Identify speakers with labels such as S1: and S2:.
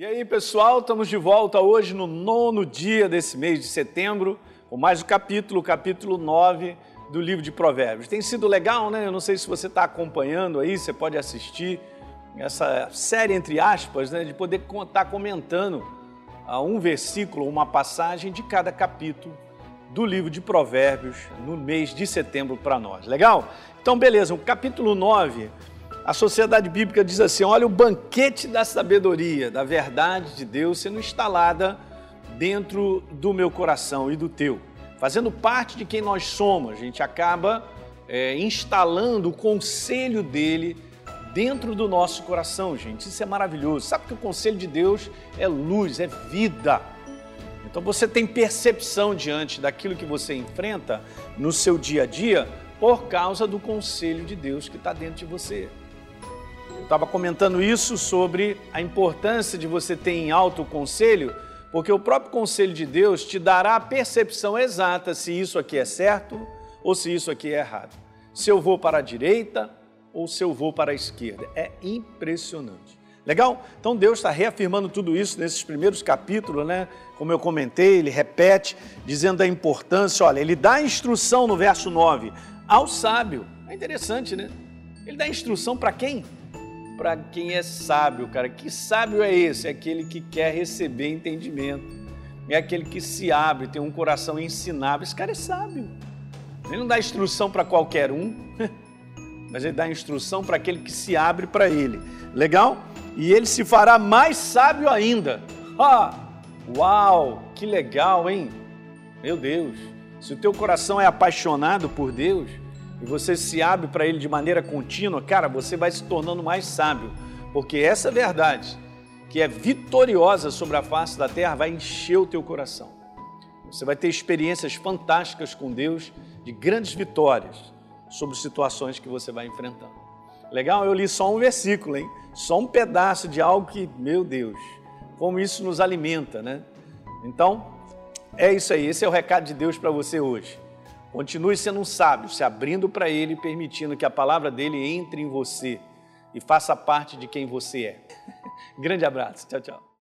S1: E aí, pessoal, estamos de volta hoje no nono dia desse mês de setembro, com mais um capítulo, capítulo 9 do livro de Provérbios. Tem sido legal, né? Eu não sei se você está acompanhando aí, você pode assistir essa série, entre aspas, né? De poder estar tá comentando uh, um versículo, uma passagem de cada capítulo do livro de Provérbios no mês de setembro para nós. Legal? Então, beleza, o capítulo 9 a sociedade bíblica diz assim: olha, o banquete da sabedoria, da verdade de Deus sendo instalada dentro do meu coração e do teu, fazendo parte de quem nós somos. A gente acaba é, instalando o conselho dele dentro do nosso coração, gente. Isso é maravilhoso. Sabe que o conselho de Deus é luz, é vida. Então você tem percepção diante daquilo que você enfrenta no seu dia a dia por causa do conselho de Deus que está dentro de você estava comentando isso sobre a importância de você ter em alto o conselho, porque o próprio conselho de Deus te dará a percepção exata se isso aqui é certo ou se isso aqui é errado. Se eu vou para a direita ou se eu vou para a esquerda. É impressionante. Legal? Então Deus está reafirmando tudo isso nesses primeiros capítulos, né? Como eu comentei, ele repete, dizendo a importância, olha, ele dá instrução no verso 9 ao sábio. É interessante, né? Ele dá instrução para quem? Para quem é sábio, cara. Que sábio é esse? É aquele que quer receber entendimento. É aquele que se abre, tem um coração ensinável. Esse cara é sábio. Ele não dá instrução para qualquer um, mas ele dá instrução para aquele que se abre para ele. Legal? E ele se fará mais sábio ainda. Ah, uau, que legal, hein? Meu Deus, se o teu coração é apaixonado por Deus, e você se abre para ele de maneira contínua, cara, você vai se tornando mais sábio, porque essa verdade, que é vitoriosa sobre a face da terra, vai encher o teu coração. Você vai ter experiências fantásticas com Deus, de grandes vitórias sobre situações que você vai enfrentando. Legal? Eu li só um versículo, hein? Só um pedaço de algo que, meu Deus, como isso nos alimenta, né? Então, é isso aí. Esse é o recado de Deus para você hoje. Continue sendo um sábio, se abrindo para Ele e permitindo que a palavra dele entre em você e faça parte de quem você é. Grande abraço. Tchau, tchau.